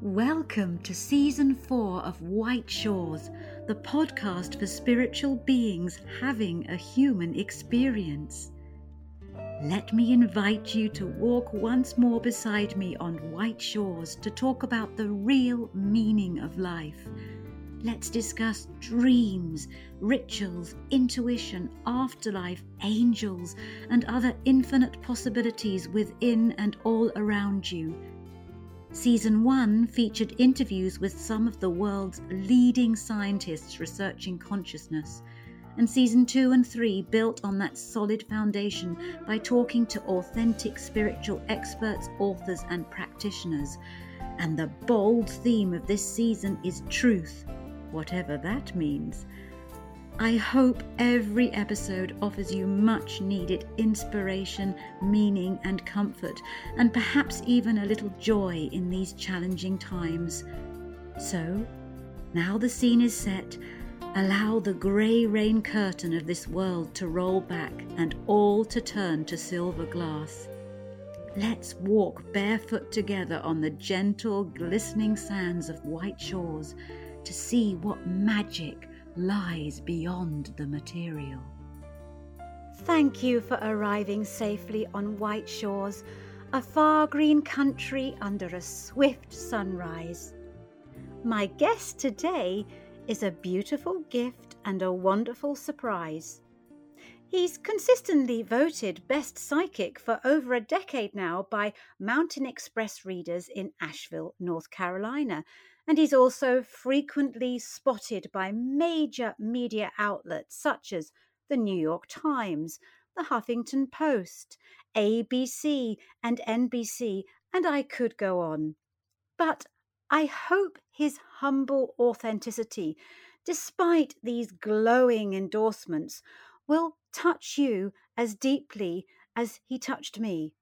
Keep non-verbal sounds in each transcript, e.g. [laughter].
Welcome to season four of White Shores, the podcast for spiritual beings having a human experience. Let me invite you to walk once more beside me on White Shores to talk about the real meaning of life. Let's discuss dreams, rituals, intuition, afterlife, angels, and other infinite possibilities within and all around you Season 1 featured interviews with some of the world's leading scientists researching consciousness. And season 2 and 3 built on that solid foundation by talking to authentic spiritual experts, authors, and practitioners. And the bold theme of this season is truth, whatever that means. I hope every episode offers you much needed inspiration, meaning, and comfort, and perhaps even a little joy in these challenging times. So, now the scene is set, allow the grey rain curtain of this world to roll back and all to turn to silver glass. Let's walk barefoot together on the gentle, glistening sands of white shores to see what magic lies beyond the material. Thank you for arriving safely on white shores, a far green country under a swift sunrise. My guest today is a beautiful gift and a wonderful surprise. He's consistently voted Best Psychic for over a decade now by Mountain Express readers in Asheville, North Carolina, and he's also frequently spotted by major media outlets such as the New York Times, the Huffington Post, ABC, and NBC, and I could go on. But I hope his humble authenticity, despite these glowing endorsements, will touch you as deeply as he touched me.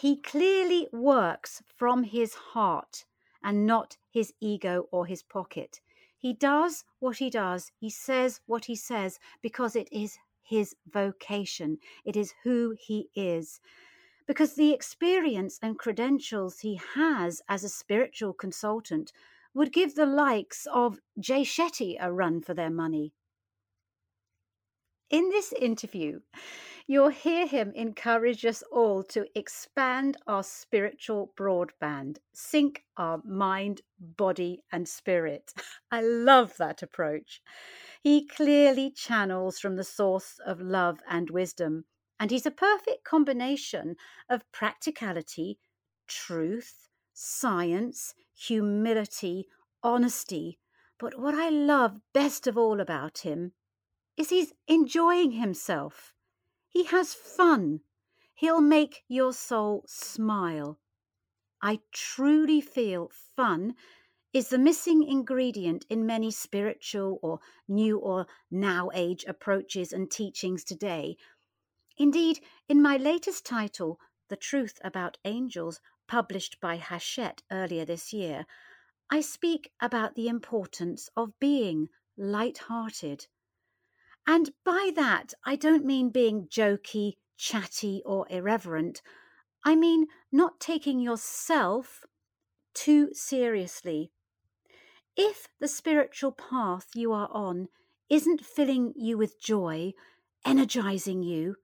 He clearly works from his heart and not his ego or his pocket. He does what he does, he says what he says because it is his vocation, it is who he is. Because the experience and credentials he has as a spiritual consultant would give the likes of Jay Shetty a run for their money. In this interview, You'll hear him encourage us all to expand our spiritual broadband, sync our mind, body, and spirit. [laughs] I love that approach. He clearly channels from the source of love and wisdom, and he's a perfect combination of practicality, truth, science, humility, honesty. But what I love best of all about him is he's enjoying himself. He has fun. He'll make your soul smile. I truly feel fun is the missing ingredient in many spiritual or new or now age approaches and teachings today. Indeed, in my latest title, The Truth About Angels, published by Hachette earlier this year, I speak about the importance of being light hearted. And by that, I don't mean being jokey, chatty, or irreverent. I mean not taking yourself too seriously. If the spiritual path you are on isn't filling you with joy, energizing you,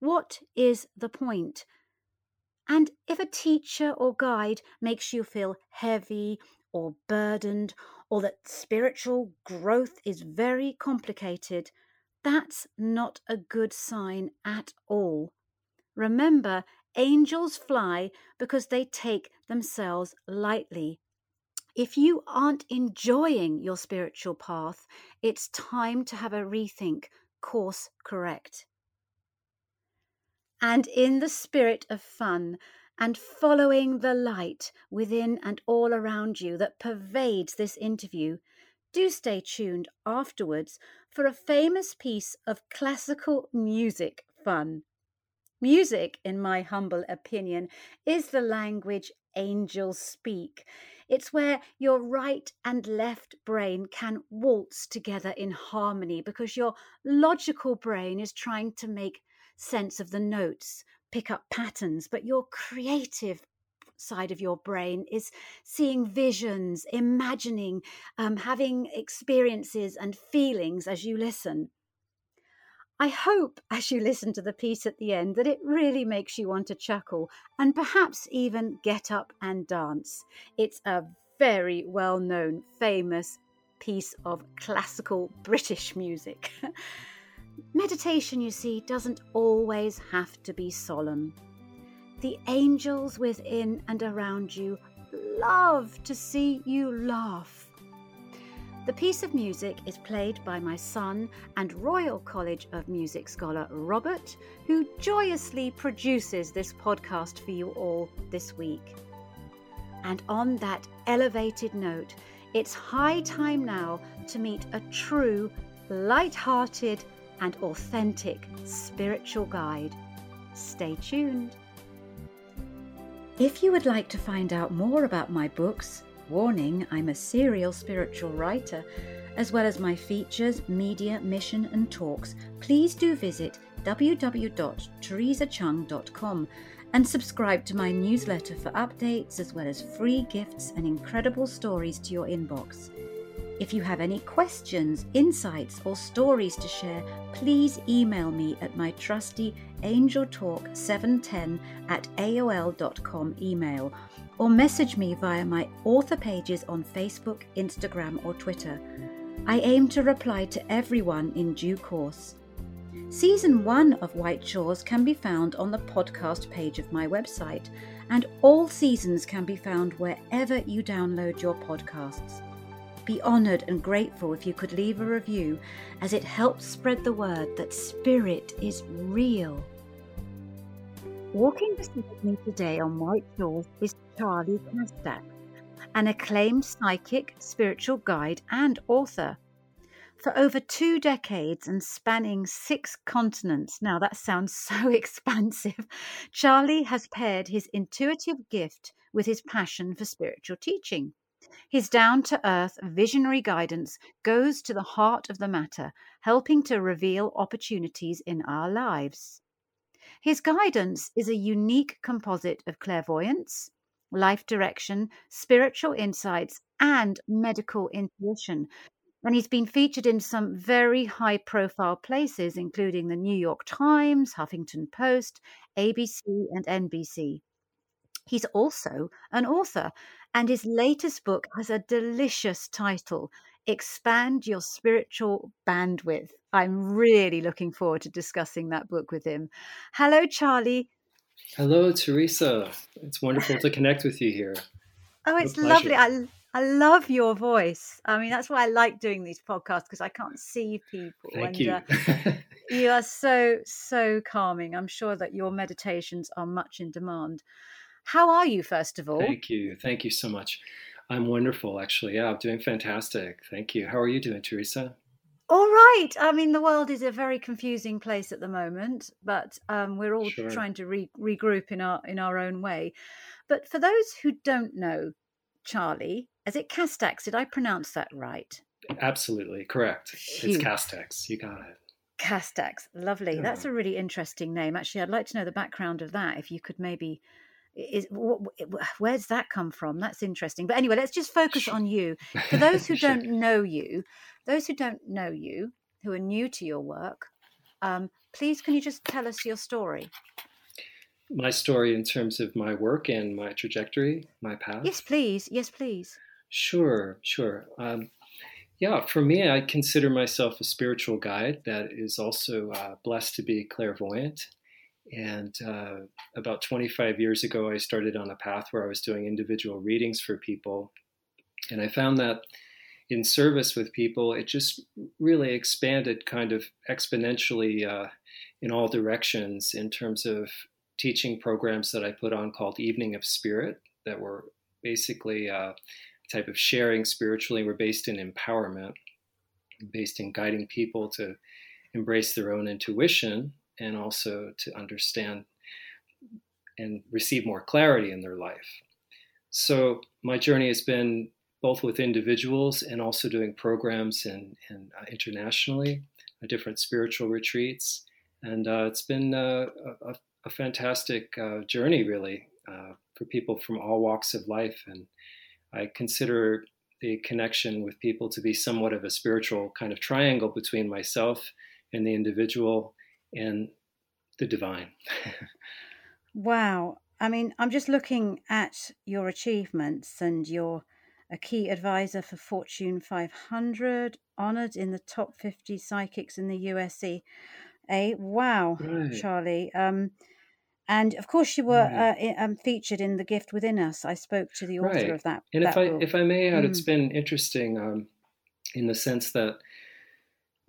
what is the point? And if a teacher or guide makes you feel heavy or burdened, or that spiritual growth is very complicated, that's not a good sign at all. Remember, angels fly because they take themselves lightly. If you aren't enjoying your spiritual path, it's time to have a rethink, course correct. And in the spirit of fun and following the light within and all around you that pervades this interview, do stay tuned afterwards for a famous piece of classical music fun. Music, in my humble opinion, is the language angels speak. It's where your right and left brain can waltz together in harmony because your logical brain is trying to make sense of the notes, pick up patterns, but your creative side of your brain is seeing visions, imagining, um, having experiences and feelings as you listen. I hope [laughs] as you listen to the piece at the end that it really makes you want to chuckle and perhaps even get up and dance. It's a very well known, famous piece of classical British music. [laughs] Meditation, you see, doesn't always have to be solemn. The angels within and around you love to see you laugh the piece of music is played by my son and Royal College of Music scholar Robert, who joyously produces this podcast for you all this week. And on that elevated note, it's high time now to meet a true, light-hearted, and authentic spiritual guide. Stay tuned. If you would like to find out more about my books, Warning, I'm a serial spiritual writer, as well as my features, media, mission, and talks. Please do visit www.theresacheung.com and subscribe to my newsletter for updates as well as free gifts and incredible stories to your inbox. If you have any questions, insights, or stories to share, please email me at my trusty angeltalk710 at aol.com email or message me via my author pages on Facebook, Instagram, or Twitter. I aim to reply to everyone in due course. Season 1 of White Shores can be found on the podcast page of my website, and all seasons can be found wherever you download your podcasts. Be honoured and grateful if you could leave a review, as it helps spread the word that spirit is real. Walking beside me today on White Shores is Charley Castex, an acclaimed psychic, spiritual guide, and author. For over two decades and spanning six continents, now that sounds [laughs] so expansive, Charley has paired his intuitive gift with his passion for spiritual teaching. His down to earth, visionary guidance goes to the heart of the matter, helping to reveal opportunities in our lives. His guidance is a unique composite of clairvoyance, life direction, spiritual insights, and medical intuition. And he's been featured in some very high profile places, including the New York Times, Huffington Post, ABC, and NBC. He's also an author, and his latest book has a delicious title expand your spiritual bandwidth. I'm really looking forward to discussing that book with him. Hello, Charley. Hello, Theresa. It's wonderful to connect with you here. Oh, it's lovely. I, I love your voice. I mean, that's why I like doing these podcasts because I can't see people. Thank and, you. Uh, [laughs] you are so, so calming. I'm sure that your meditations are much in demand. How are you, first of all? Thank you. Thank you so much. I'm wonderful, actually. Yeah, I'm doing fantastic. Thank you. How are you doing, Theresa? All right. I mean, the world is a very confusing place at the moment, but um, we're all sure. trying to re- regroup in our in our own way. But for those who don't know, Charley, is it Castex? Did I pronounce that right? Absolutely correct. It's Castex. You got it. Castex, lovely. Yeah. That's a really interesting name. Actually, I'd like to know the background of that. If you could maybe is where's that come from? That's interesting. But anyway let's just focus on you. [laughs] For those who don't know you those who don't know you who are new to your work um, please can you just tell us your story? My story in terms of my work and my trajectory my path? Yes please. Yes please. Sure sure. Um, yeah for me i consider myself a spiritual guide that is also uh, blessed to be clairvoyant and uh, about 25 years ago, I started on a path where I was doing individual readings for people. And I found that in service with people, it just really expanded kind of exponentially uh, in all directions in terms of teaching programs that I put on called Evening of Spirit that were basically uh, a type of sharing spiritually. We're based in empowerment, based in guiding people to embrace their own intuition and also to understand and receive more clarity in their life. So my journey has been both with individuals and also doing programs and, and uh, internationally, uh, different spiritual retreats, and uh, it's been uh, a, a, fantastic uh, journey, really, uh, for people from all walks of life. And I consider the connection with people to be somewhat of a spiritual kind of triangle between myself and the individual and the divine. wow. I mean, I'm just looking at your achievements and you're a key advisor for Fortune 500, honored in the top 50 psychics in the USE. A wow, right. Charley. Um, and of course, you were right. uh, um, featured in The Gift Within Us. I spoke to the author right. of that. And that if I if I may add, mm. it's been interesting um, in the sense that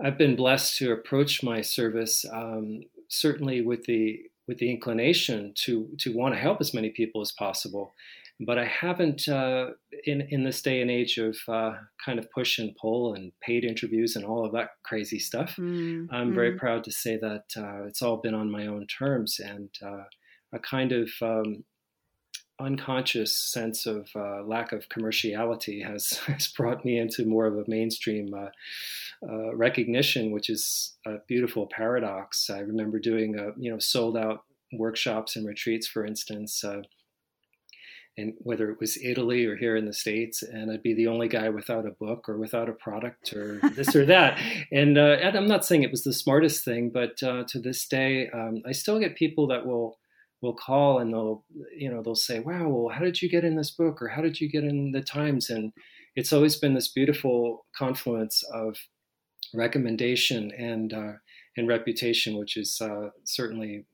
I've been blessed to approach my service um, certainly with the with the inclination to to want to help as many people as possible. But I haven't uh, in in this day and age of uh, kind of push and pull and paid interviews and all of that crazy stuff. Mm, I'm mm. very proud to say that uh, it's all been on my own terms and uh, a kind of um, unconscious sense of uh, lack of commerciality has, [laughs] has brought me into more of a mainstream uh, uh, recognition, which is a beautiful paradox. I remember doing a, you know sold out workshops and retreats, for instance, uh, and whether it was Italy or here in the States, and I'd be the only guy without a book or without a product or [laughs] this or that. And, uh, and I'm not saying it was the smartest thing, but uh, to this day, um, I still get people that will will call and they'll you know they'll say, "Wow, well, how did you get in this book?" or "How did you get in the Times?" And it's always been this beautiful confluence of recommendation and uh, and reputation, which is uh, certainly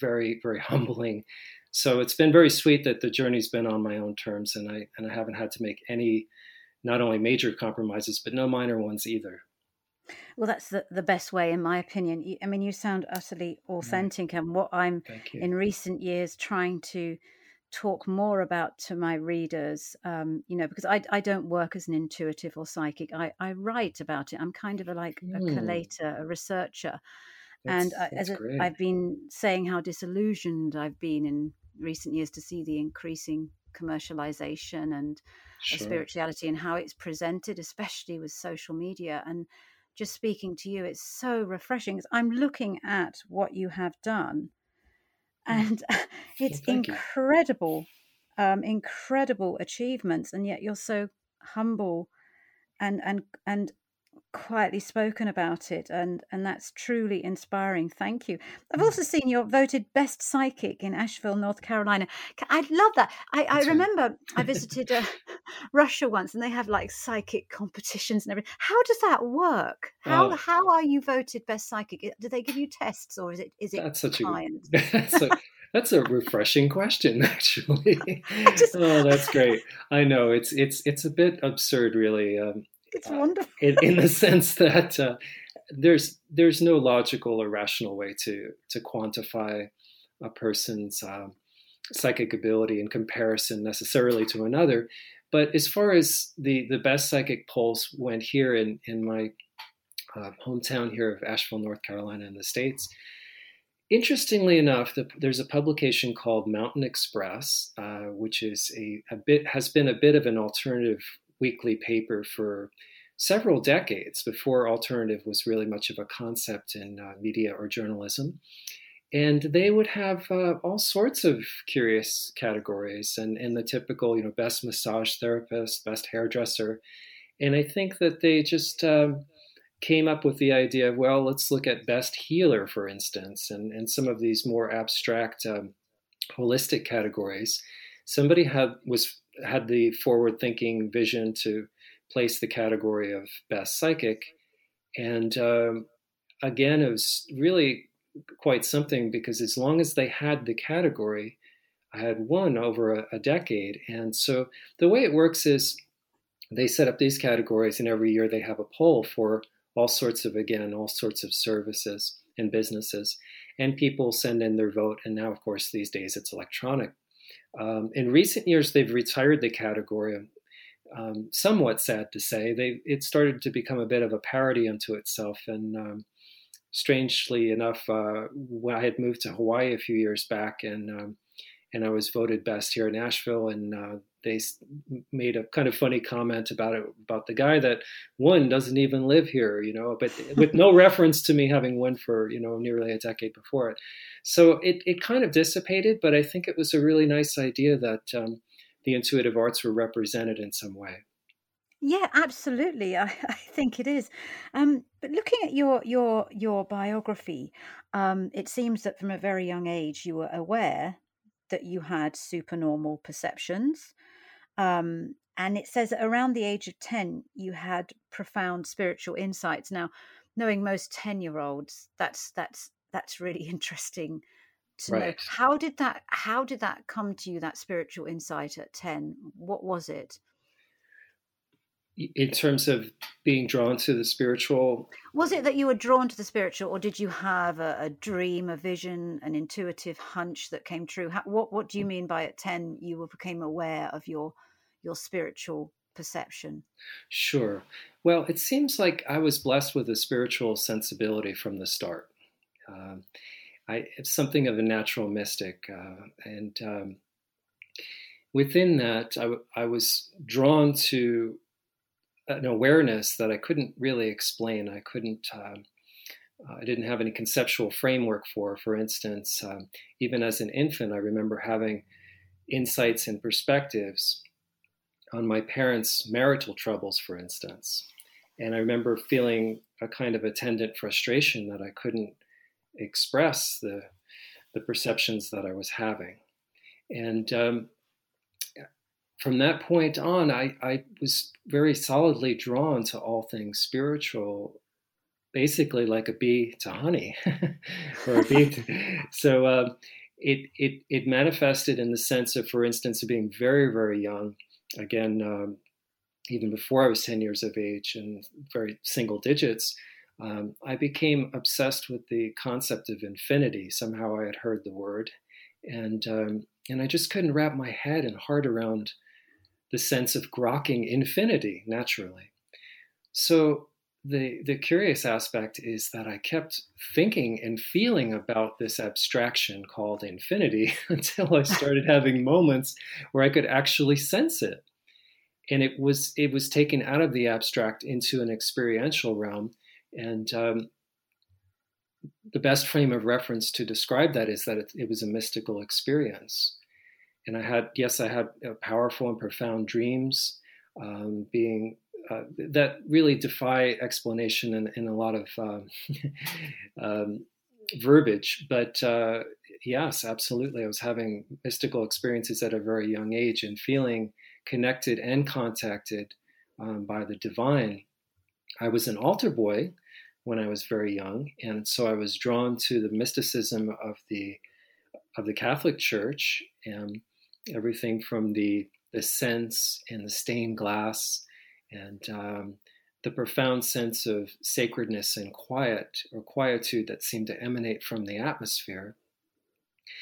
very very [laughs] humbling. So it's been very sweet that the journey's been on my own terms, and I and I haven't had to make any not only major compromises but no minor ones either. Well, that's the, the best way, in my opinion. I mean, you sound utterly mm. authentic, and what I'm in recent years trying to talk more about to my readers um, you know because I, I don't work as an intuitive or psychic I, I write about it i'm kind of a like mm. a collator a researcher that's, and I, as a, i've been saying how disillusioned i've been in recent years to see the increasing commercialization and sure. spirituality and how it's presented especially with social media and just speaking to you it's so refreshing i'm looking at what you have done and [laughs] it's well, incredible, um, incredible achievements, and yet you're so humble and and and quietly spoken about it and and that's truly inspiring. Thank you. I've mm. also seen you're voted best psychic in asheville north carolina. I love that. I, I remember i visited uh, [laughs] russia once and they have like psychic competitions and everything how does that work? How oh. how are you voted best psychic? Do they give you tests or is it is it that's such a [laughs] that's a, that's a refreshing question [laughs] actually. Just... oh that's great. I know it's it's it's a bit absurd really um, it's wonderful. in, in the [laughs] sense that uh, there's there's no logical or rational way to to quantify a person's um, psychic ability in comparison necessarily to another. But as far as the the best psychic polls went here in in my uh, hometown here of Asheville, North Carolina, in the states. Interestingly enough, the, there's a publication called Mountain Express, uh, which is a, a bit has been a bit of an alternative weekly paper for several decades before alternative was really much of a concept in uh, media or journalism. And they would have uh, all sorts of curious categories and, and the typical, you know, best massage therapist, best hairdresser. And I think that they just um, came up with the idea of, well, let's look at best healer, for instance, and, and some of these more abstract, um, holistic categories. Somebody had was had the forward thinking vision to place the category of best psychic. And um, again, it was really quite something because as long as they had the category, I had won over a, a decade. And so the way it works is they set up these categories, and every year they have a poll for all sorts of, again, all sorts of services and businesses. And people send in their vote. And now, of course, these days it's electronic. Um, in recent years, they've retired the category. Um, somewhat sad to say, they it started to become a bit of a parody unto itself. And um, strangely enough, uh, when I had moved to Hawaii a few years back, and um, and I was voted best here in Asheville, and uh, they made a kind of funny comment about it about the guy that won doesn't even live here, you know, but [laughs] with no reference to me having won for you know nearly a decade before it. So it it kind of dissipated, but I think it was a really nice idea that um, the intuitive arts were represented in some way. Yeah, absolutely. [laughs] I, I think it is. Um, but looking at your your your biography, um, it seems that from a very young age you were aware that you had supernormal perceptions. Um, and it says around the age of 10, you had profound spiritual insights. Now, knowing most 10 year olds, that's, that's, that's really [laughs] interesting to right. know. How did that, how did that come to you, that spiritual insight at 10? What was it? in terms of being drawn to the spiritual was it that you were drawn to the spiritual or did you have a, a dream a vision an intuitive hunch that came true How, what what do you mean by at 10 you became aware of your your spiritual perception sure well it seems like i was blessed with a spiritual sensibility from the start um, I, it's something of a natural mystic uh, and um, within that I, I was drawn to an awareness that I couldn't really explain. I couldn't. Um, I didn't have any conceptual framework for. For instance, um, even as an infant, I remember having insights and perspectives on my parents' marital troubles, for instance. And I remember feeling a kind of attendant frustration that I couldn't express the, the perceptions that I was having. And um, from that point on, I, I was very solidly drawn to all things spiritual, basically like a bee to honey, [laughs] or a bee. To, [laughs] so uh, it it it manifested in the sense of, for instance, of being very very young. Again, um, even before I was ten years of age and very single digits. Um, I became obsessed with the concept of infinity. Somehow I had heard the word, and um, and I just couldn't wrap my head and heart around the sense of grokking infinity naturally. So the the curious aspect is that I kept thinking and feeling about this abstraction called infinity [laughs] until I started having moments where I could actually sense it. And it was it was taken out of the abstract into an experiential realm. And um, the best frame of reference to describe that is that it, it was a mystical experience and I had, yes, I had uh, powerful and profound dreams, um, being uh, that really defy explanation in, in a lot of um, [laughs] um, verbiage. But uh, yes, absolutely, I was having mystical experiences at a very young age and feeling connected and contacted um, by the divine. I was an altar boy when I was very young, and so I was drawn to the mysticism of the of the Catholic Church. And everything from the the sense and the stained glass and um, the profound sense of sacredness and quiet or quietude that seemed to emanate from the atmosphere.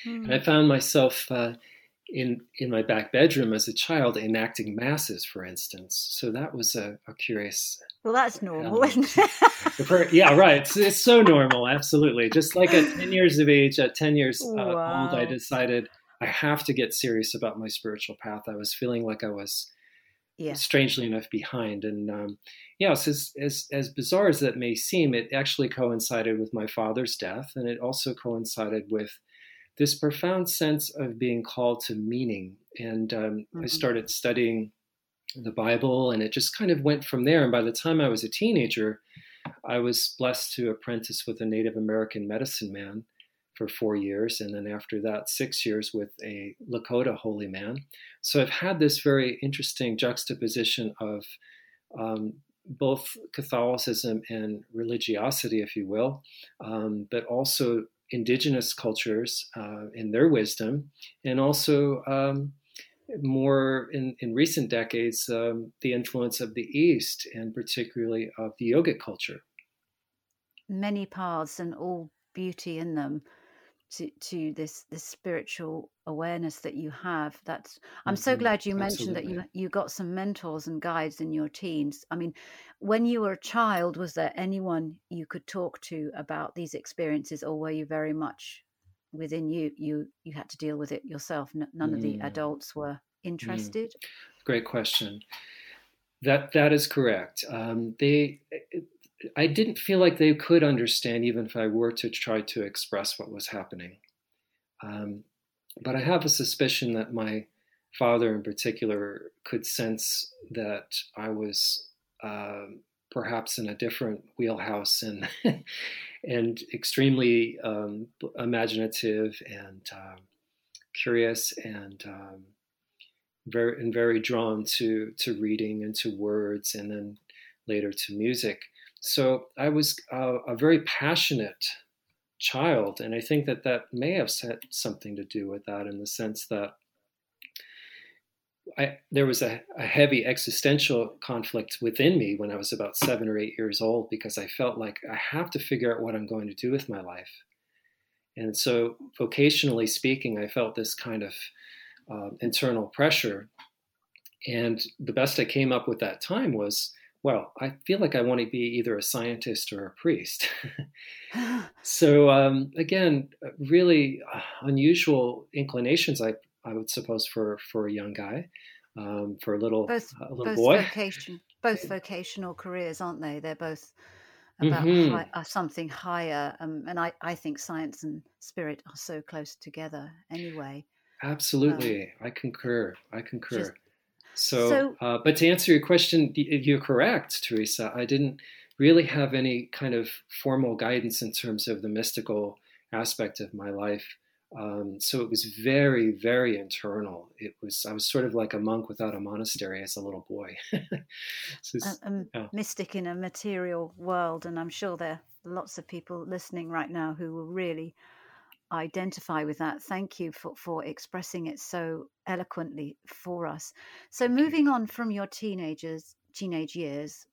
Mm. And I found myself uh, in in my back bedroom as a child enacting masses, for instance. So that was a, a curious. Well, that's normal, um, isn't it? yeah, right. It's, it's, so normal, absolutely. Just like at ten years of age, at ten years uh, wow. old, I decided I have to get serious about my spiritual path. I was feeling like I was, yeah. strangely enough, behind. And um, yeah, so as, as, as bizarre as that may seem, it actually coincided with my father's death, and it also coincided with this profound sense of being called to meaning. And um, mm-hmm. I started studying the Bible, and it just kind of went from there. And by the time I was a teenager, I was blessed to apprentice with a Native American medicine man for four years, and then after that, six years with a Lakota holy man. So I've had this very interesting juxtaposition of um, both Catholicism and religiosity, if you will, um, but also indigenous cultures uh, in their wisdom, and also um, more in, in recent decades, um, the influence of the East, and particularly of the yogic culture. Many paths and all beauty in them to to this this spiritual awareness that you have that's i'm mm-hmm. so glad you mentioned that you you got some mentors and guides in your teens i mean when you were a child was there anyone you could talk to about these experiences or were you very much within you you you had to deal with it yourself none mm. of the mm. adults were interested? Mm. Great question. That that is correct. Um, they, I didn't feel like they could understand even if I were to try to express what was happening. Um, but I have a suspicion that my father, in particular, could sense that I was uh, perhaps in a different wheelhouse and [laughs] and extremely um, imaginative and uh, curious and um, very and very drawn to to reading and to words and then later to music. So I was uh, a very passionate child, and I think that that may have something to do with that in the sense that I, there was a, a, heavy existential conflict within me when I was about seven or eight years old because I felt like I have to figure out what I'm going to do with my life. And so, vocationally speaking, I felt this kind of uh, internal pressure. And the best I came up with that time was well, I feel like I want to be either a scientist or a priest. [laughs] [gasps] so, um, again, really uh, unusual inclinations, I, I would suppose, for, for a young guy, um, for a little, both, a little both boy. Vocation, both vocational careers, aren't they? They're both about mm-hmm. high, uh, something higher. Um, and I, I think science and spirit are so close together anyway. Absolutely. Um, I concur. I concur. Just, so, so uh, but to answer your question, you're correct, Theresa. I didn't really have any kind of formal guidance in terms of the mystical aspect of my life. Um, so it was very, very internal. It was I was sort of like a monk without a monastery as a little boy. [laughs] so a, a yeah. mystic in a material world, and I'm sure there are lots of people listening right now who will really identify with that. Thank you for, for expressing it so eloquently for us. So moving on from your teenagers teenage years,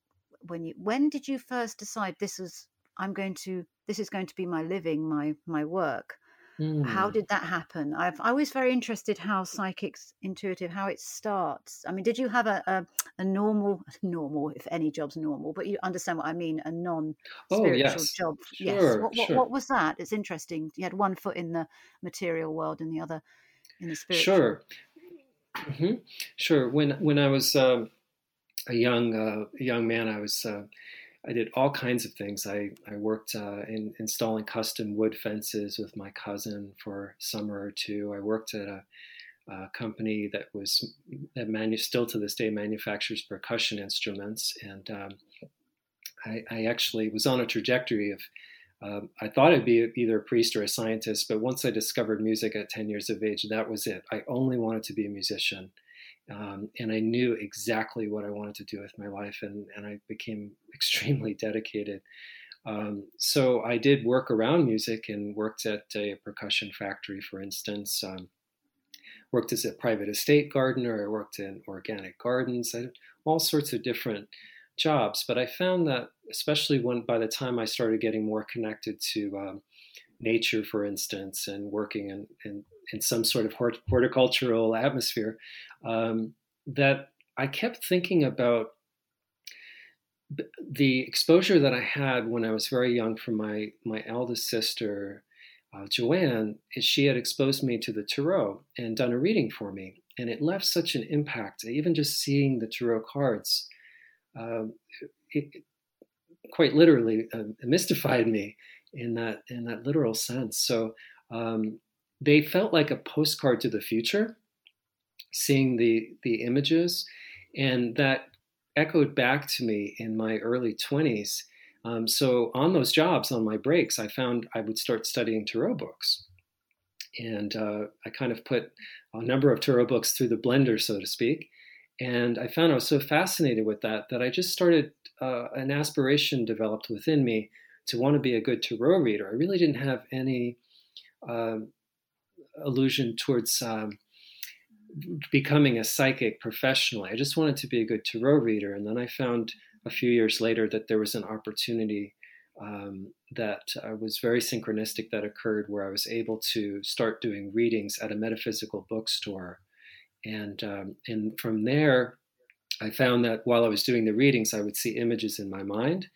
when you when did you first decide this was I'm going to this is going to be my living, my my work? Mm. How did that happen? I've I was very interested how psychics intuitive how it starts. I mean, did you have a a, a normal [laughs] normal if any job's normal, but you understand what I mean? A non spiritual oh, yes. job. Sure, yes. What, what, sure. what, was that? It's interesting. You had one foot in the material world and the other in the spiritual. Sure. Mm-hmm. Sure. When when I was um, a young uh, young man, I was. Uh, I did all kinds of things. I, I worked uh, in installing custom wood fences with my cousin for a summer or two. I worked at a, a company that was that manu- still to this day manufactures percussion instruments, and um, I, I, actually was on a trajectory of. Um, I thought I'd be either a priest or a scientist, but once I discovered music at 10 years of age, that was it. I only wanted to be a musician. Um, and I knew exactly what I wanted to do with my life, and, and I became [laughs] extremely dedicated. Um, so I did work around music and worked at a percussion factory, for instance. Um, worked as a private estate gardener. I worked in organic gardens. I all sorts of different jobs. But I found that, especially when by the time I started getting more connected to um, nature, for instance, and working in, in, in some sort of hort- horticultural atmosphere, um, that I kept thinking about the exposure that I had when I was very young from my my eldest sister, uh, Joanne. She had exposed me to the tarot and done a reading for me, and it left such an impact. Even just seeing the tarot cards, uh, it, it, quite literally uh, mystified me in that in that literal sense. So um, they felt like a postcard to the future, seeing the the images, and that echoed back to me in my early twenties. Um, so on those jobs, on my breaks, I found I would start studying tarot books, and uh, I kind of put a number of tarot books through the blender, so to speak. And I found I was so fascinated with that that I just started uh, an aspiration developed within me to want to be a good tarot reader. I really didn't have any um, allusion towards um, becoming a psychic professionally. I just wanted to be a good tarot reader. And then I found a few years later that there was an opportunity um, that uh, was very synchronistic that occurred where I was able to start doing readings at a metaphysical bookstore. And, um, and from there, I found that while I was doing the readings, I would see images in my mind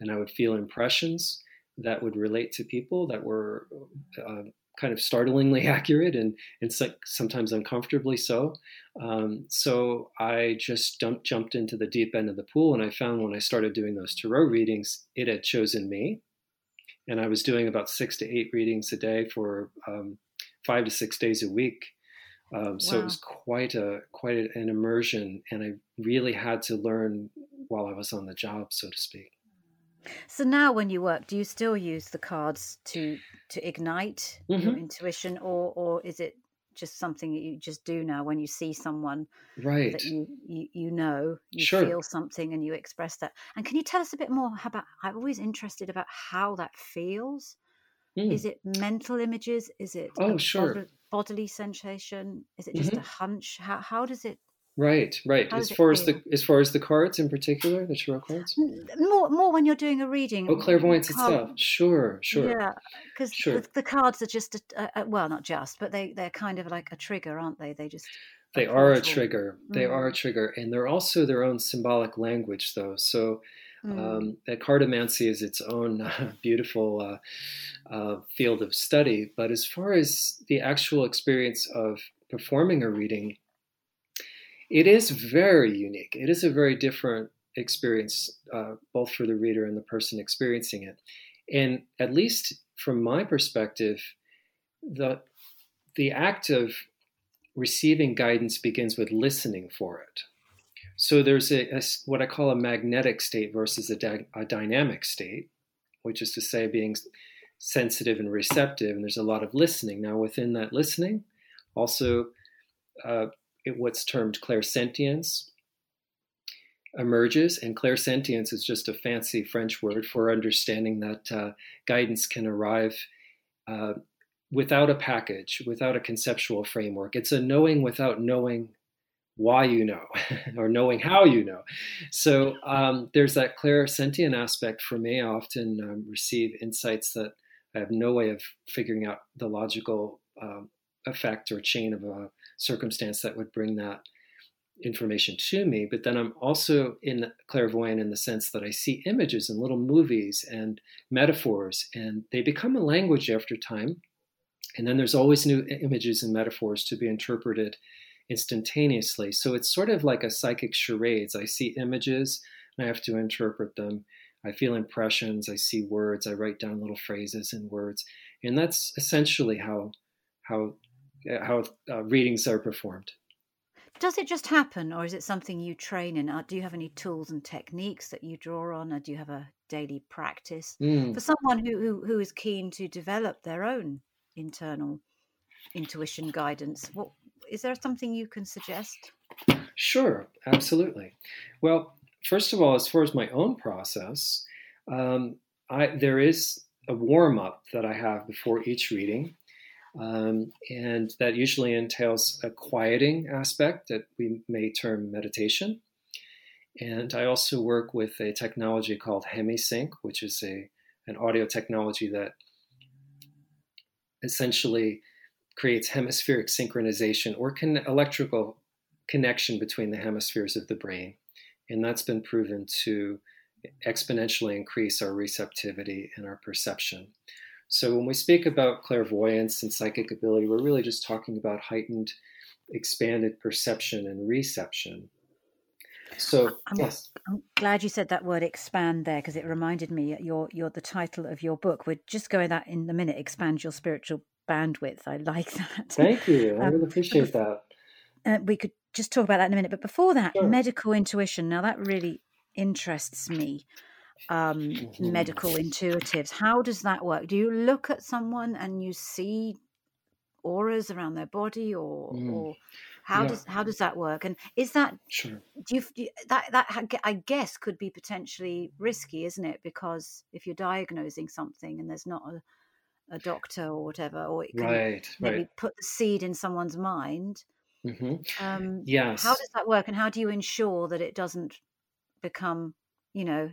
and I would feel impressions that would relate to people that were uh, kind of startlingly [laughs] accurate and, and sometimes uncomfortably so. Um, so I just dumped, jumped into the deep end of the pool, and I found when I started doing those tarot readings, it had chosen me. And I was doing about six to eight readings a day for um, five to six days a week. Um, so wow. it was quite a quite an immersion, and I really had to learn while I was on the job, so to speak. So now, when you work, do you still use the cards to to ignite mm-hmm. your intuition, or or is it just something that you just do now when you see someone right that you you, you know you sure. feel something and you express that and can you tell us a bit more about i'm always interested about how that feels mm. is it mental images is it oh sure bodily sensation is it just mm-hmm. a hunch how, how does it Right, right. How as far as the as far as the cards in particular, the tarot cards. More, more when you're doing a reading. Oh, clairvoyance itself. Sure, sure. Yeah, because sure. the, the, cards are just a, a, well, not just, but they they're kind of like a trigger, aren't they? They just. They are a trigger. They mm. are a trigger, and they're also their own symbolic language, though. So. Mm. Um, cartomancy is its own [laughs] uh, beautiful uh, uh, field of study, but as far as the actual experience of performing a reading, it is very unique. It is a very different experience, uh, both for the reader and the person experiencing it. And at least from my perspective, the the act of receiving guidance begins with listening for it. So there's a, a what I call a magnetic state versus a, a dynamic state, which is to say being sensitive and receptive. And there's a lot of listening. Now within that listening, also uh, what's termed clairsentience emerges, and clairsentience is just a fancy French word for understanding that uh, guidance can arrive uh, without a package, without a conceptual framework. It's a knowing without knowing why you know [laughs] or knowing how you know. So um, there's that clairsentient aspect for me. I often um, receive insights that I have no way of figuring out the logical um, effect or chain of a circumstance that would bring that information to me. But then I'm also in clairvoyant in the sense that I see images and little movies and metaphors, and they become a language after time. And then there's always new images and metaphors to be interpreted instantaneously. So it's sort of like a psychic charades. I see images and I have to interpret them. I feel impressions, I see words, I write down little phrases and words. And that's essentially how how uh, how uh, readings are performed. Does it just happen, or is it something you train in? Uh, do you have any tools and techniques that you draw on, or do you have a daily practice mm. for someone who, who who is keen to develop their own internal intuition guidance? What is there something you can suggest? Sure, absolutely. Well, first of all, as far as my own process, um, I, there is a warm up that I have before each reading. Um, and that usually entails a quieting aspect that we may term meditation. And I also work with a technology called HemiSync, which is a, an audio technology that essentially creates hemispheric synchronization or can, electrical connection between the hemispheres of the brain. And that's been proven to exponentially increase our receptivity and our perception. So when we speak about clairvoyance and psychic ability, we're really just talking about heightened, expanded perception and reception. So I'm, yes. I'm glad you said that word expand there because it reminded me your your the title of your book. We're just going that in a minute. Expand your spiritual bandwidth. I like [laughs] that. Thank you. I um, really appreciate that. Uh, we could just talk about that in a minute. But before that, sure. medical intuition. Now that really interests me um, mm-hmm. medical intuitives. How does that work? Do you look at someone and you see auras around their body, or, mm. or how yeah. does how does that work? And is that sure. do you, do you, that that I guess could be potentially risky, isn't it? Because if you're diagnosing something and there's not a, a doctor or whatever, or it can right, maybe right. put the seed in someone's mind. Mm-hmm. Um, yes. How does that work, and how do you ensure that it doesn't become you know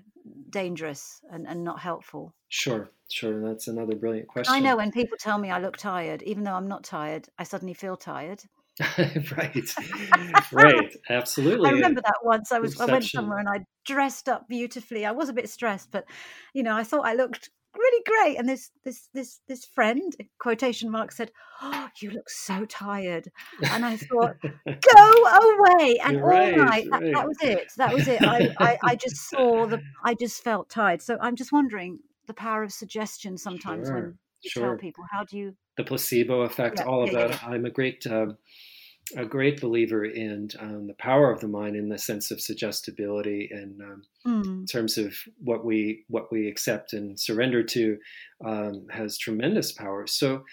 dangerous and, and not helpful. Sure sure that's another brilliant question. i know when people tell me i look tired even though i'm not tired i suddenly feel tired. [laughs] Right. [laughs] Right absolutely i remember that once i was Perception. i went somewhere and i dressed up beautifully. I was a bit stressed but you know i thought i looked be great. And this this this this friend, quotation mark, said, "Oh, you look so tired." And I thought, [laughs] "Go away!" And You're all right, night, that, right. that was it. That was it. I, I I just [laughs] saw the. I just felt tired. So I'm just wondering the power of suggestion sometimes Sure, when you sure. tell people. How do you? the placebo effect, Yeah, all of yeah, that. I'm a great, um a great believer in um, the power of the mind in the sense of suggestibility and um, Mm, in terms of what we what we accept and surrender to um, has tremendous power. So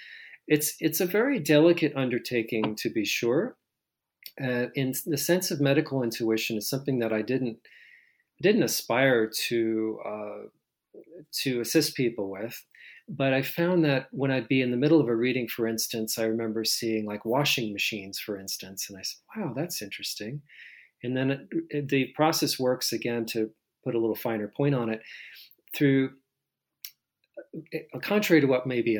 it's it's a very delicate undertaking to be sure. Uh, in the sense of medical intuition, is something that I didn't didn't aspire to uh, to assist people with. But I found that when I'd be in the middle of a reading, for instance, I remember seeing like washing machines, for instance, and I said, "Wow, that's interesting." And then it, it- the process works again to put a little finer point on it through, uh, contrary to what may be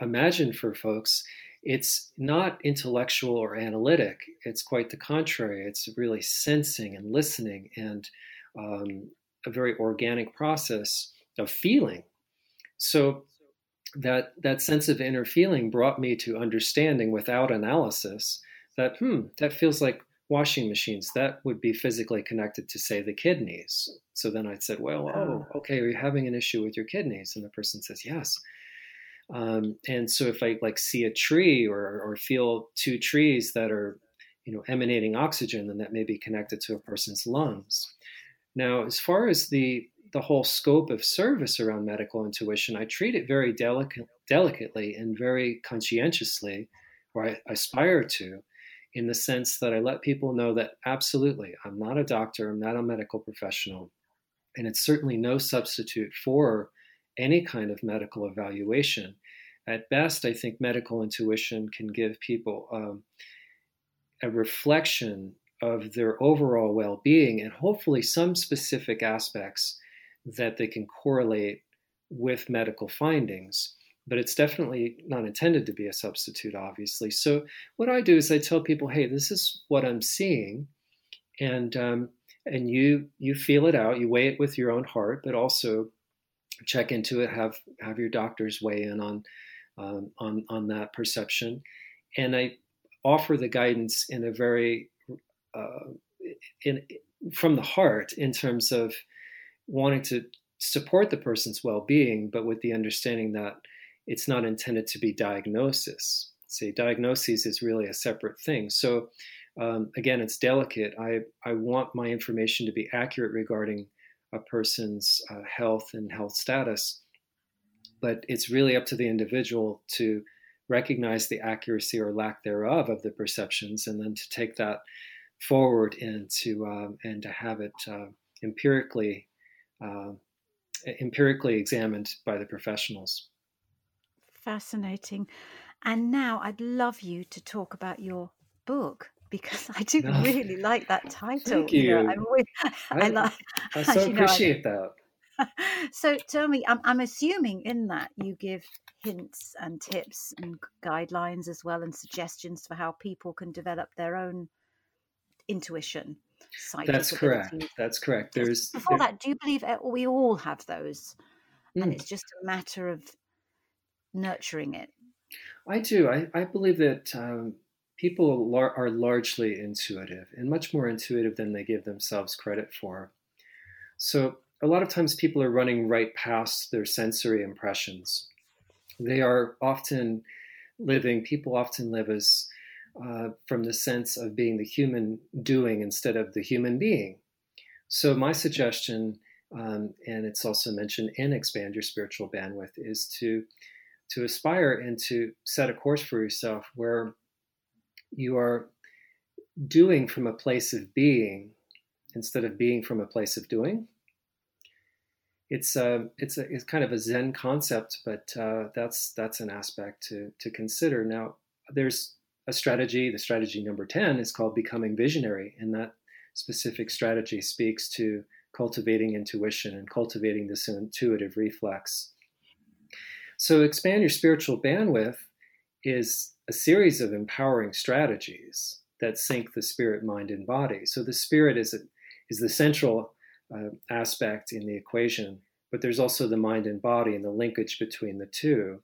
imagined for folks, it's not intellectual or analytic. It's quite the contrary. It's really sensing and listening and um, a very organic process of feeling. So that that sense of inner feeling brought me to understanding without analysis that hmm that feels like washing machines. That would be physically connected to say the kidneys. So then i said well oh. okay are you having an issue with your kidneys? And the person says yes. Um, and so if i like see a tree or or feel two trees that are you know emanating oxygen then that may be connected to a person's lungs. Now as far as the the whole scope of service around medical intuition, I treat it very delicate, delicately and very conscientiously, or I aspire to, in the sense that I let people know that absolutely, I'm not a doctor, I'm not a medical professional, and it's certainly no substitute for any kind of medical evaluation. At best, I think medical intuition can give people um, a reflection of their overall well being and hopefully some specific aspects that they can correlate with medical findings. But it's definitely not intended to be a substitute, obviously. So, what I do is I tell people, hey, this is what I'm seeing. And, um, and you you feel it out, you weigh it with your own heart, but also check into it, have have your doctors weigh in on um, on on that perception, and I offer the guidance in a very uh, in from the heart in terms of wanting to support the person's well-being, but with the understanding that it's not intended to be diagnosis. See, diagnosis is really a separate thing. So um, again, it's delicate. I I want my information to be accurate regarding a person's uh, health and health status, but it's really up to the individual to recognize the accuracy or lack thereof of the perceptions, and then to take that forward and to um, and to have it uh, empirically uh, empirically examined by the professionals. Fascinating. And now I'd love you to talk about your book because [laughs] I do really like that title. Thank know, you. I'm with, [laughs] I, I- like. I [laughs] so you know, I- appreciate that. so tell me, I'm, I'm assuming in that you give hints and tips and guidelines as well and suggestions for how people can develop their own intuition. That's correct. That's correct. There's Before there- that, do you believe we all have those? And Mm. it's just a matter of nurturing it. I do. I, I believe that um, people lar- are largely intuitive and much more intuitive than they give themselves credit for. So, a lot of times people are running right past their sensory impressions. They are often living, people often live as uh, from the sense of being the human doing instead of the human being. So, my suggestion, um, and it's also mentioned in Expand Your Spiritual Bandwidth, is to to aspire and to set a course for yourself where you are doing from a place of being instead of being from a place of doing. It's a, it's a, it's kind of a Zen concept, but uh, that's that's an aspect to to consider. Now, there's a strategy. The strategy number ten is called becoming visionary, and that specific strategy speaks to cultivating intuition and cultivating this intuitive reflex. So, expand your spiritual bandwidth is a series of empowering strategies that sync the spirit, mind, and body. So, the spirit is a, is the central uh, aspect in the equation but there's also the mind and body and the linkage between the two.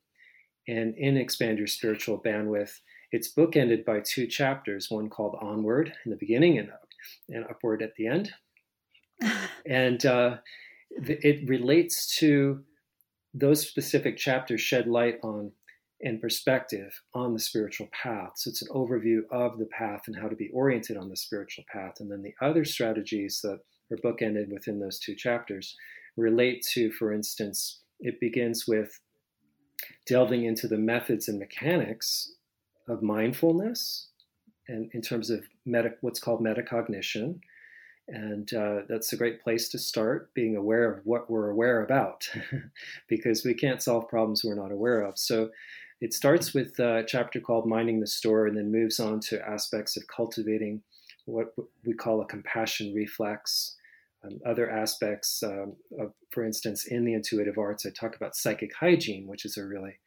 And in Expand Your Spiritual Bandwidth, it's bookended by two chapters, one called Onward in the beginning and, and Upward at the end. [laughs] and uh, it relates to those specific chapters shed light on and perspective on the spiritual path. So it's an overview of the path and how to be oriented on the spiritual path. And then the other strategies that are bookended within those two chapters relate to, for instance, it begins with delving into the methods and mechanics of mindfulness and in terms of meta, what's called metacognition. And uh, that's a great place to start, being aware of what we're aware about, [laughs] because we can't solve problems we're not aware of. So it starts with a chapter called Minding the Store and then moves on to aspects of cultivating what we call a compassion reflex. Um, other aspects, um, of, for instance, in the intuitive arts, I talk about psychic hygiene, which is a really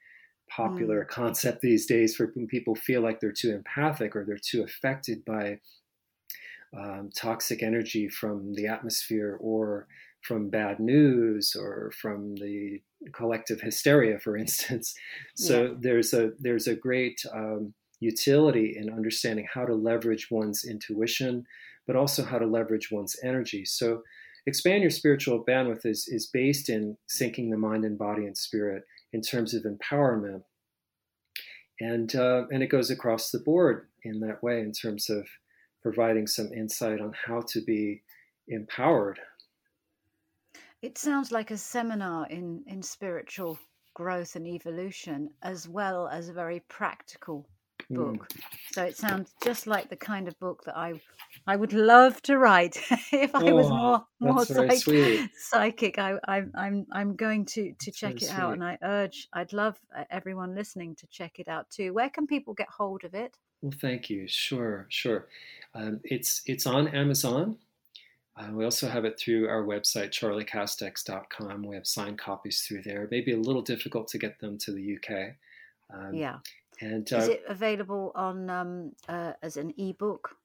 popular mm. concept these days for when people feel like they're too empathic or they're too affected by um, toxic energy from the atmosphere or from bad news or from the collective hysteria, for [laughs] instance. So yeah. there's a there's a great um, utility in understanding how to leverage one's intuition, but also how to leverage one's energy. So expand your spiritual bandwidth is is based in syncing the mind and body and spirit in terms of empowerment. And, uh, and it goes across the board in that way in terms of providing some insight on how to be empowered. It sounds like a seminar in, in spiritual growth and evolution, as well as a very practical book. Mm. So it sounds just like the kind of book that I I would love to write [laughs] if I was more more psych- psychic. I, I I'm I'm going to to check it sweet. out, and I urge I'd love uh, everyone listening to check it out too. Where can people get hold of it? Well, thank you. Sure, sure. Um, it's it's on Amazon. Uh, we also have it through our website, charleycastex.com. We have signed copies through there. Maybe a little difficult to get them to the UK. Um, yeah. And uh, is it available on um, uh, as an ebook?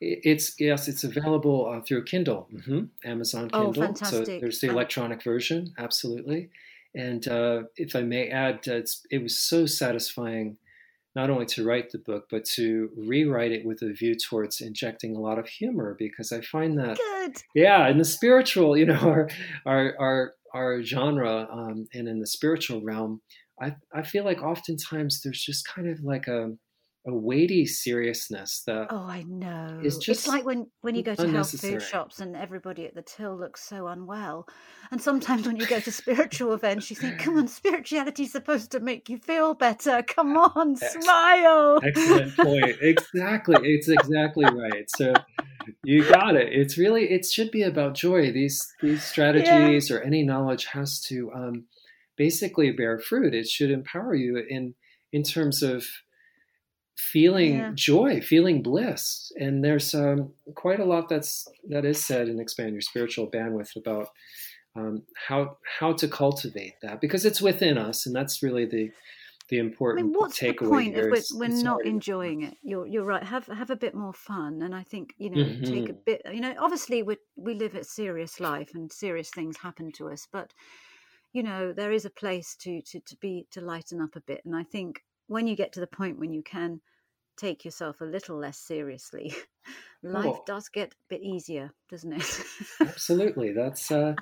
It's yes, it's available uh, through Kindle, mm-hmm. Amazon oh, Kindle. Oh, fantastic. So there's the electronic version, absolutely. And uh, if I may add, uh, it was so satisfying not only to write the book, but to rewrite it with a view towards injecting a lot of humor because I find that, Good. yeah, in the spiritual, you know, [laughs] our our our, our genre um, and in the spiritual realm, I, I feel like oftentimes there's just kind of like a a weighty seriousness that oh i know. it's just it's like when when you go to health food shops and everybody at the till looks so unwell and sometimes when you go to spiritual events you think come [laughs] on spirituality's supposed to make you feel better. Come on smile. excellent point. Exactly. It's exactly right. So you got it. It's really it should be about joy. These these [laughs] strategies yeah. or any knowledge has to um basically bear fruit. It should empower you in in terms of feeling yeah. joy, feeling bliss. And there's um, quite a lot that's that is said in expand your spiritual bandwidth about um, how how to cultivate that because it's within us, and that's really the the important I mean, what's the point if we're, we're not enjoying it? You're you're right. Have have a bit more fun, and I think you know mm-hmm. take a mm-hmm. bit. You know, obviously we we live a serious life, and serious things happen to us, but you know there is a place to to to be to lighten up a bit and i think when you get to the point when you can take yourself a little less seriously [laughs] life oh. does get a bit easier doesn't it [laughs] absolutely that's uh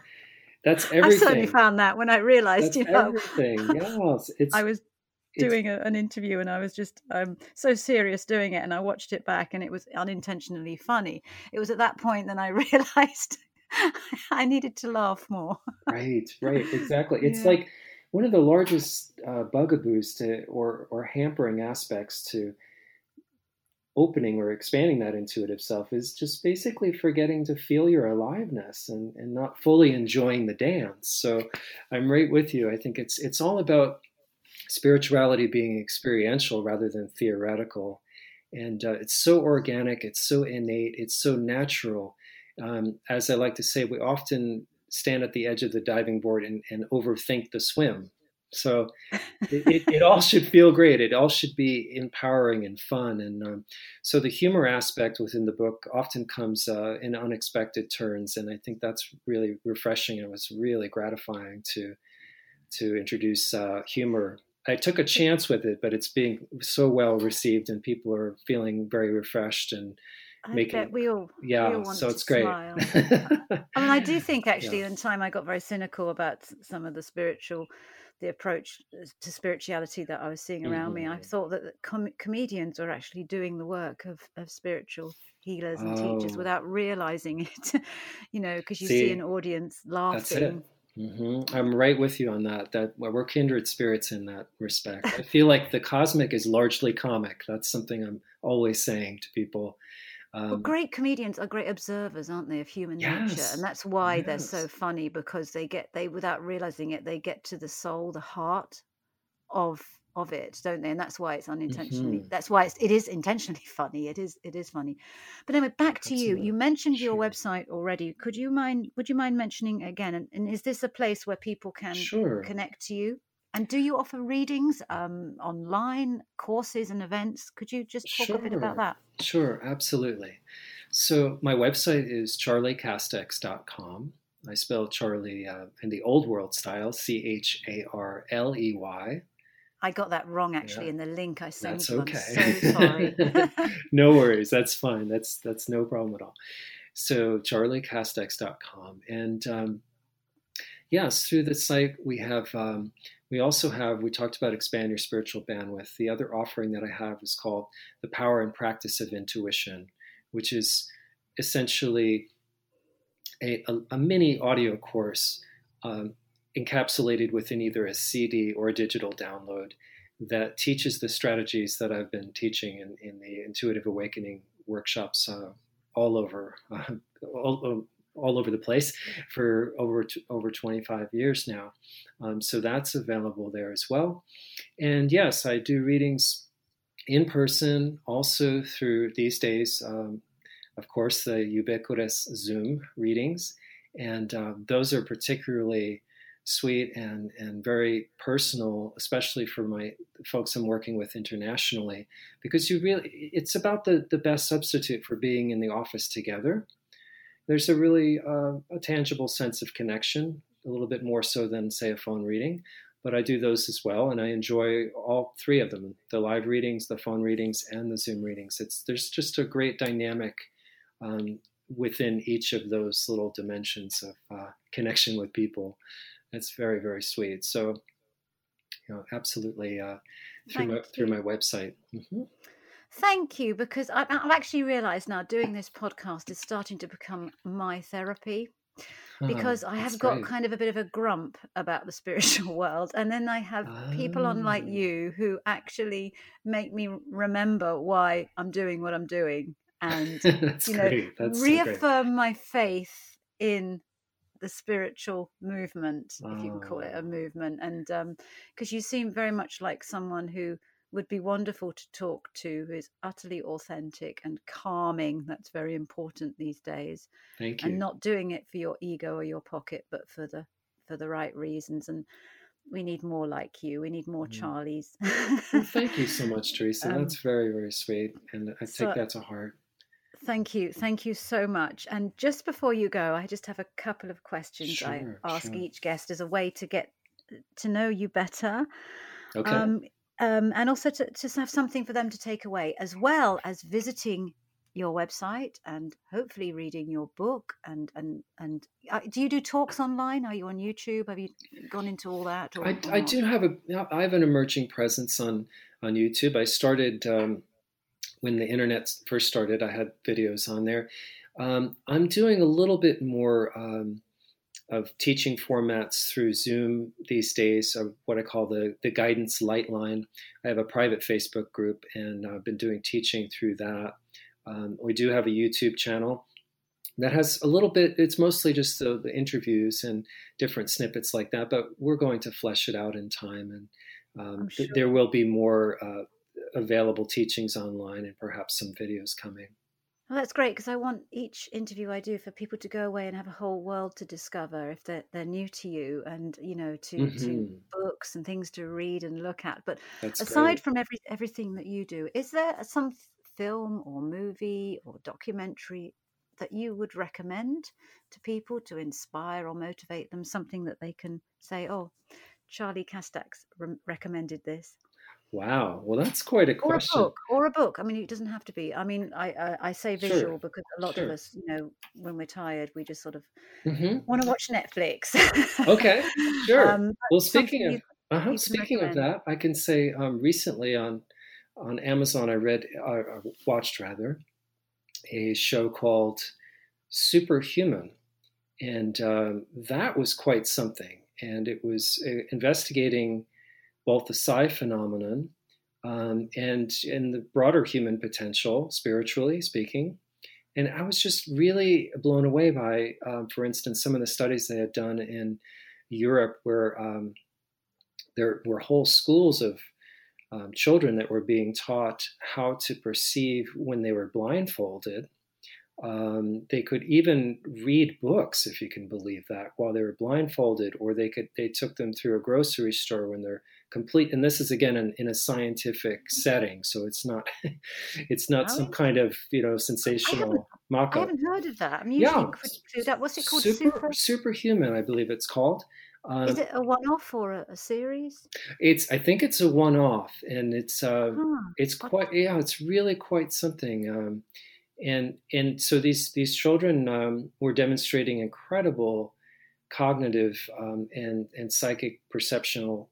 that's everything i certainly found that when i realized that's you know everything yes [laughs] it's i was doing a, an interview and I was just um, so serious doing it and I watched it back and it was unintentionally funny. It was at that point that I realized [laughs] I needed to laugh more. right, right, exactly. [laughs] It's yeah. like one of the largest uh, bugaboos to or or hampering aspects to opening or expanding that intuitive self is just basically forgetting to feel your aliveness and, and not fully enjoying the dance. So I'm right with you. I think it's it's all about spirituality being experiential rather than theoretical. And uh, it's so organic, it's so innate, it's so natural um, as I like to say, we often stand at the edge of the diving board and, and overthink the swim. So it, it, it, all [laughs] should feel great. It all should be empowering and fun. And um, so the humor aspect within the book often comes uh, in unexpected turns, and I think that's really refreshing. And it was really gratifying to to introduce uh, humor. I took a chance with it, but it's being so well received, and people are feeling very refreshed and I making. Bet we all, yeah, we all so it's great. [laughs] I mean, I do think actually, yeah. in time, I got very cynical about some of the spiritual the approach uh, to spirituality that I was seeing around mm-hmm. me. I mm-hmm. thought that com- comedians are actually doing the work of, of spiritual healers and oh. teachers without realizing [laughs] it, you know, because you see, see, an audience laughing. Mm-hmm. I'm right with you on that. That we're kindred spirits in that respect. I feel like the cosmic is largely comic. That's something I'm always saying to people. Um, well, great comedians are great observers, aren't they, of human yes, nature, and that's why yes. they're so funny because they get they without realizing it they get to the soul, the heart of of it, don't they? And that's why it's unintentionally. Mm-hmm. That's why it's, it is intentionally [laughs] funny. It is it is funny. But anyway, back to Absolutely. you. You mentioned your website already. Could you mind? Would you mind mentioning again? And, and is this a place where people can sure. connect to you? And do you offer readings um, online, courses, and events? Could you just talk sure. a bit about that? Sure, absolutely. So, my website is charleycastex.com. I spell Charlie uh, in the old world style, C H A R L E Y. I got that wrong actually yeah. in the link I sent that's you. Okay. I'm so sorry. [laughs] no worries. That's fine. That's that's no problem at all. So charleycastex.com. And um, yes, through the site we have um, we also have, we talked about expand your spiritual bandwidth. The other offering that I have is called The Power and Practice of Intuition, which is essentially a, a, a mini audio course um, encapsulated within either a CD or a digital download that teaches the strategies that I've been teaching in, in the Intuitive Awakening workshops uh, all over, uh, [laughs] all, all over the place for over over 25 years now. Um, so that's available there as well. And yes, I do readings in person, also through these days, um, of course, the ubiquitous Zoom readings. And um, those are particularly sweet and, and very personal, especially for my folks I'm working with internationally, because you really, it's about the, the best substitute for being in the office together there's a really uh, a tangible sense of connection, a little bit more so than say a phone reading. But I do those as well, and I enjoy all three of them: the live readings, the phone readings, and the Zoom readings. It's there's just a great dynamic um, within each of those little dimensions of uh, connection with people. It's very very sweet. So, you know, absolutely uh, through my, through my website. Mm-hmm. Thank you, because I've actually realised now doing this podcast is starting to become my therapy. Oh, because I have got great. kind of a bit of a grump about the [laughs] spiritual world. And then I have oh. people on like ah. you who actually make me remember why I'm doing what I'm doing and [laughs] you know reaffirm so my faith in the spiritual movement, oh. if you can call it a movement. And because um, you seem very much like someone who would be wonderful to talk to who is utterly authentic and calming. That's very important these days. Thank you. And not doing it for your ego or your pocket, but for the for the right reasons. And we need more like you. We need more mm. Charleys. well, [laughs] thank you so much, Theresa. Um, That's very, very sweet. And I so, take that to heart. Thank you. Thank you so much. And just before you go, I just have a couple of questions sure, I ask sure. each guest as a way to get to know you better. Okay. Um, um, and also to, to have something for them to take away, as well as visiting your website and hopefully reading your book and and and uh, do you do talks online? Are you on youtube? Have you gone into all that or, I, or I, do have a i have an emerging presence on on youtube. I started um, when the internet first started i had videos on there. Um, i'm doing a little bit more um, of teaching formats through Zoom these days, of what I call the, the guidance light line. I have a private Facebook group and I've been doing teaching through that. Um, we do have a YouTube channel that has a little bit, it's mostly just the, the, interviews and different snippets like that, but we're going to flesh it out in time. And um, sure. th- there will be more uh, available teachings online and perhaps some videos coming. Well, that's great because I want each interview I do for people to go away and have a whole world to discover if they're they're new to you and you know to hmm to books and things to read and look at. But That's aside great. from every everything that you do, is there some film or movie or documentary that you would recommend to people to inspire or motivate them? Something that they can say, "Oh, Charley Castex re- recommended this." Wow. Well, that's quite a question. Or a book, or a book. I mean, it doesn't have to be. I mean, I I, I say Sure. visual because a lot of us, you know, when we're tired, we just sort of hmm want to watch Netflix. Okay. [laughs] Sure. um, Well, speaking of uh-huh, speaking of that, I can say um, recently on on Amazon, I read, uh, uh, watched rather, a show called Superhuman, and um, that was quite something. And it was uh, investigating both the psi phenomenon um, and and the broader human potential, spiritually speaking. And I was just really blown away by, um, for instance, some of the studies they had done in Europe, where um, there were whole schools of um, children that were being taught how to perceive when they were blindfolded. Um, they could even read books, if you can believe that, while they were blindfolded, or they could they took them through a grocery store when they're complete. And this is again in, in a scientific setting, so it's not [laughs] it's not Oh, some kind of you know I sensational I mock-up. haven't heard of that. I'm usually Yeah, that. What's it called? super Super. superhuman, I believe it's called. Is Um, it a one-off or a, a series? it's I think it's a one-off, and it's uh, Huh. it's I- quite yeah, it's really quite something. Um, and and so these these children um, were demonstrating incredible cognitive um, and and psychic perceptual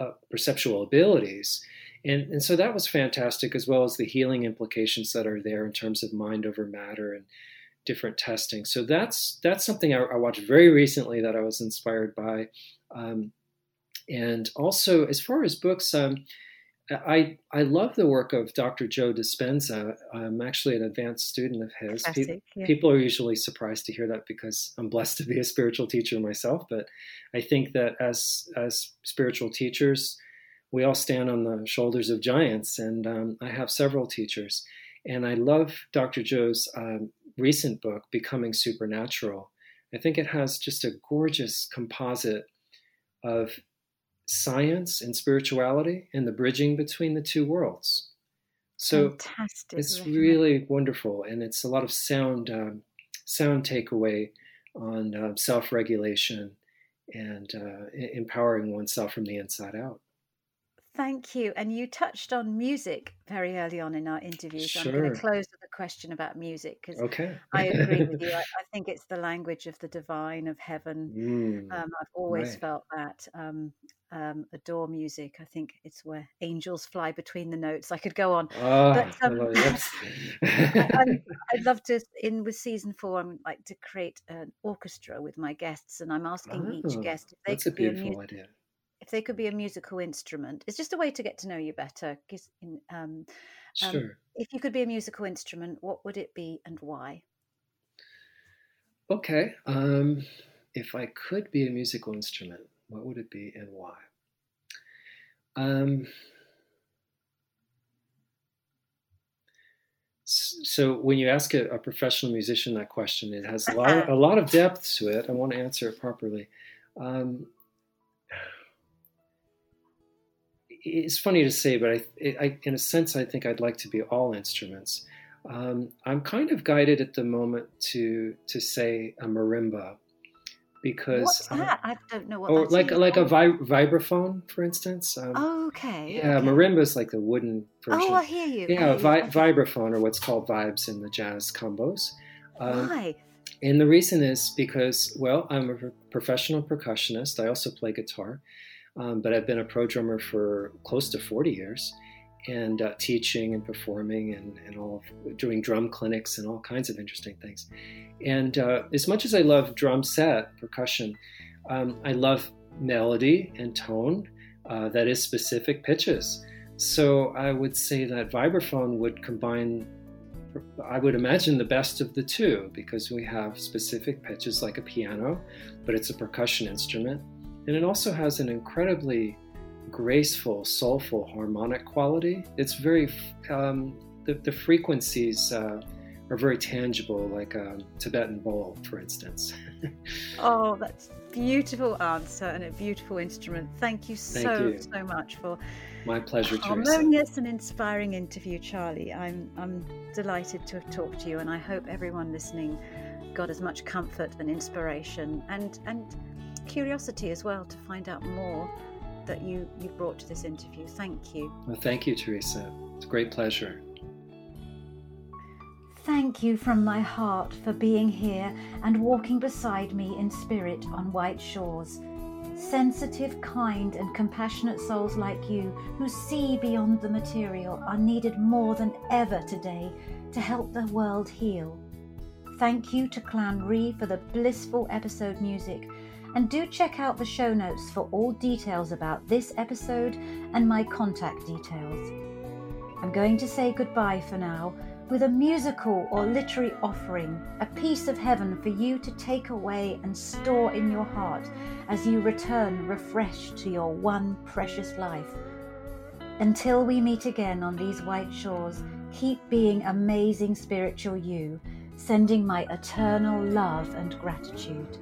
uh, perceptual abilities. And, and so that was fantastic, as well as the healing implications that are there in terms of mind over matter and different testing. So that's that's something I, I watched very recently that I was inspired by. Um, and also, as far as books, um, I I love the work of Dr. Joe Dispenza. I'm actually an advanced student of his. Pe- Yeah. people are usually surprised to hear that because I'm blessed to be a spiritual teacher myself. But I think that as as spiritual teachers, we all stand on the shoulders of giants, and um, I have several teachers, and I love Dr. Joe's um, recent book, Becoming Supernatural. I think it has just a gorgeous composite of science and spirituality and the bridging between the two worlds. So Fantastic. it's really wonderful, and it's a lot of sound um, sound takeaway on uh, self regulation and uh, empowering oneself from the inside out. Thank you. And you touched on music very early on in our interview. So I'm going Sure. to close with a question about music because Okay. I agree with you. [laughs] I, I think it's the language of the divine, of heaven. Mm, Um, I've always right. felt that. Um, um, adore music. I think it's where angels fly between the notes. I could go on. Ah, But, [laughs] I um, yes. I, I'd love to, in with season four, I'm like to create an orchestra with my guests, and I'm asking each Ah, guest if they could be a beautiful idea. If they could be a musical instrument. It's just a way to get to know you better. Um, um, Sure. if you could be a musical instrument, what would it be and why? Okay. Um, if I could be a musical instrument, what would it be and why? Um, so when you ask a, a professional musician that question, it has a lot, [laughs] a lot of depth to it. I want to answer it properly. Um, it's funny to say, but I, I, in a sense, I think I'd like to be all instruments. Um, I'm kind of guided at the moment to to say a marimba because What's I- that? I don't know what. or that's like like a vi- vibraphone, for instance. Um, Okay. yeah, okay. marimba is like the wooden version. Oh, I hear you. Yeah, vi- vibraphone or what's called vibes in the jazz combos. Um, Why? and the reason is because, well, I'm a professional percussionist. I also play guitar, um, but I've been a pro drummer for close to 40 years and uh, teaching and performing and, and all doing drum clinics and all kinds of interesting things. And uh, as much as I love drum set, percussion, um, I love melody and tone uh, that is specific pitches. So I would say that vibraphone would combine I would imagine the best of the two because we have specific pitches like a piano, but it's a percussion instrument. And it also has an incredibly graceful, soulful harmonic quality. It's very, um, the, the frequencies uh, are very tangible, like a Tibetan bowl, for instance. [laughs] oh, that's a beautiful answer and a beautiful instrument. Thank you so Thank you. so much for my pleasure. Harmonious and inspiring interview, Charley. I'm I'm delighted to have talked to you, and I hope everyone listening got as much comfort and inspiration and and curiosity as well to find out more that you you brought to this interview. Thank you. Well, thank you, Theresa. It's a great pleasure. Thank you from my heart for being here and walking beside me in spirit on white shores. Sensitive, kind, and compassionate souls like you who see beyond the material are needed more than ever today to help the world heal. Thank you to Cluain Ri for the blissful episode music, and do check out the show notes for all details about this episode and my contact details. I'm going to say goodbye for now with a musical or literary offering, a piece of heaven for you to take away and store in your heart as you return refreshed to your one precious life. Until we meet again on these white shores, keep being amazing spiritual you, sending my eternal love and gratitude.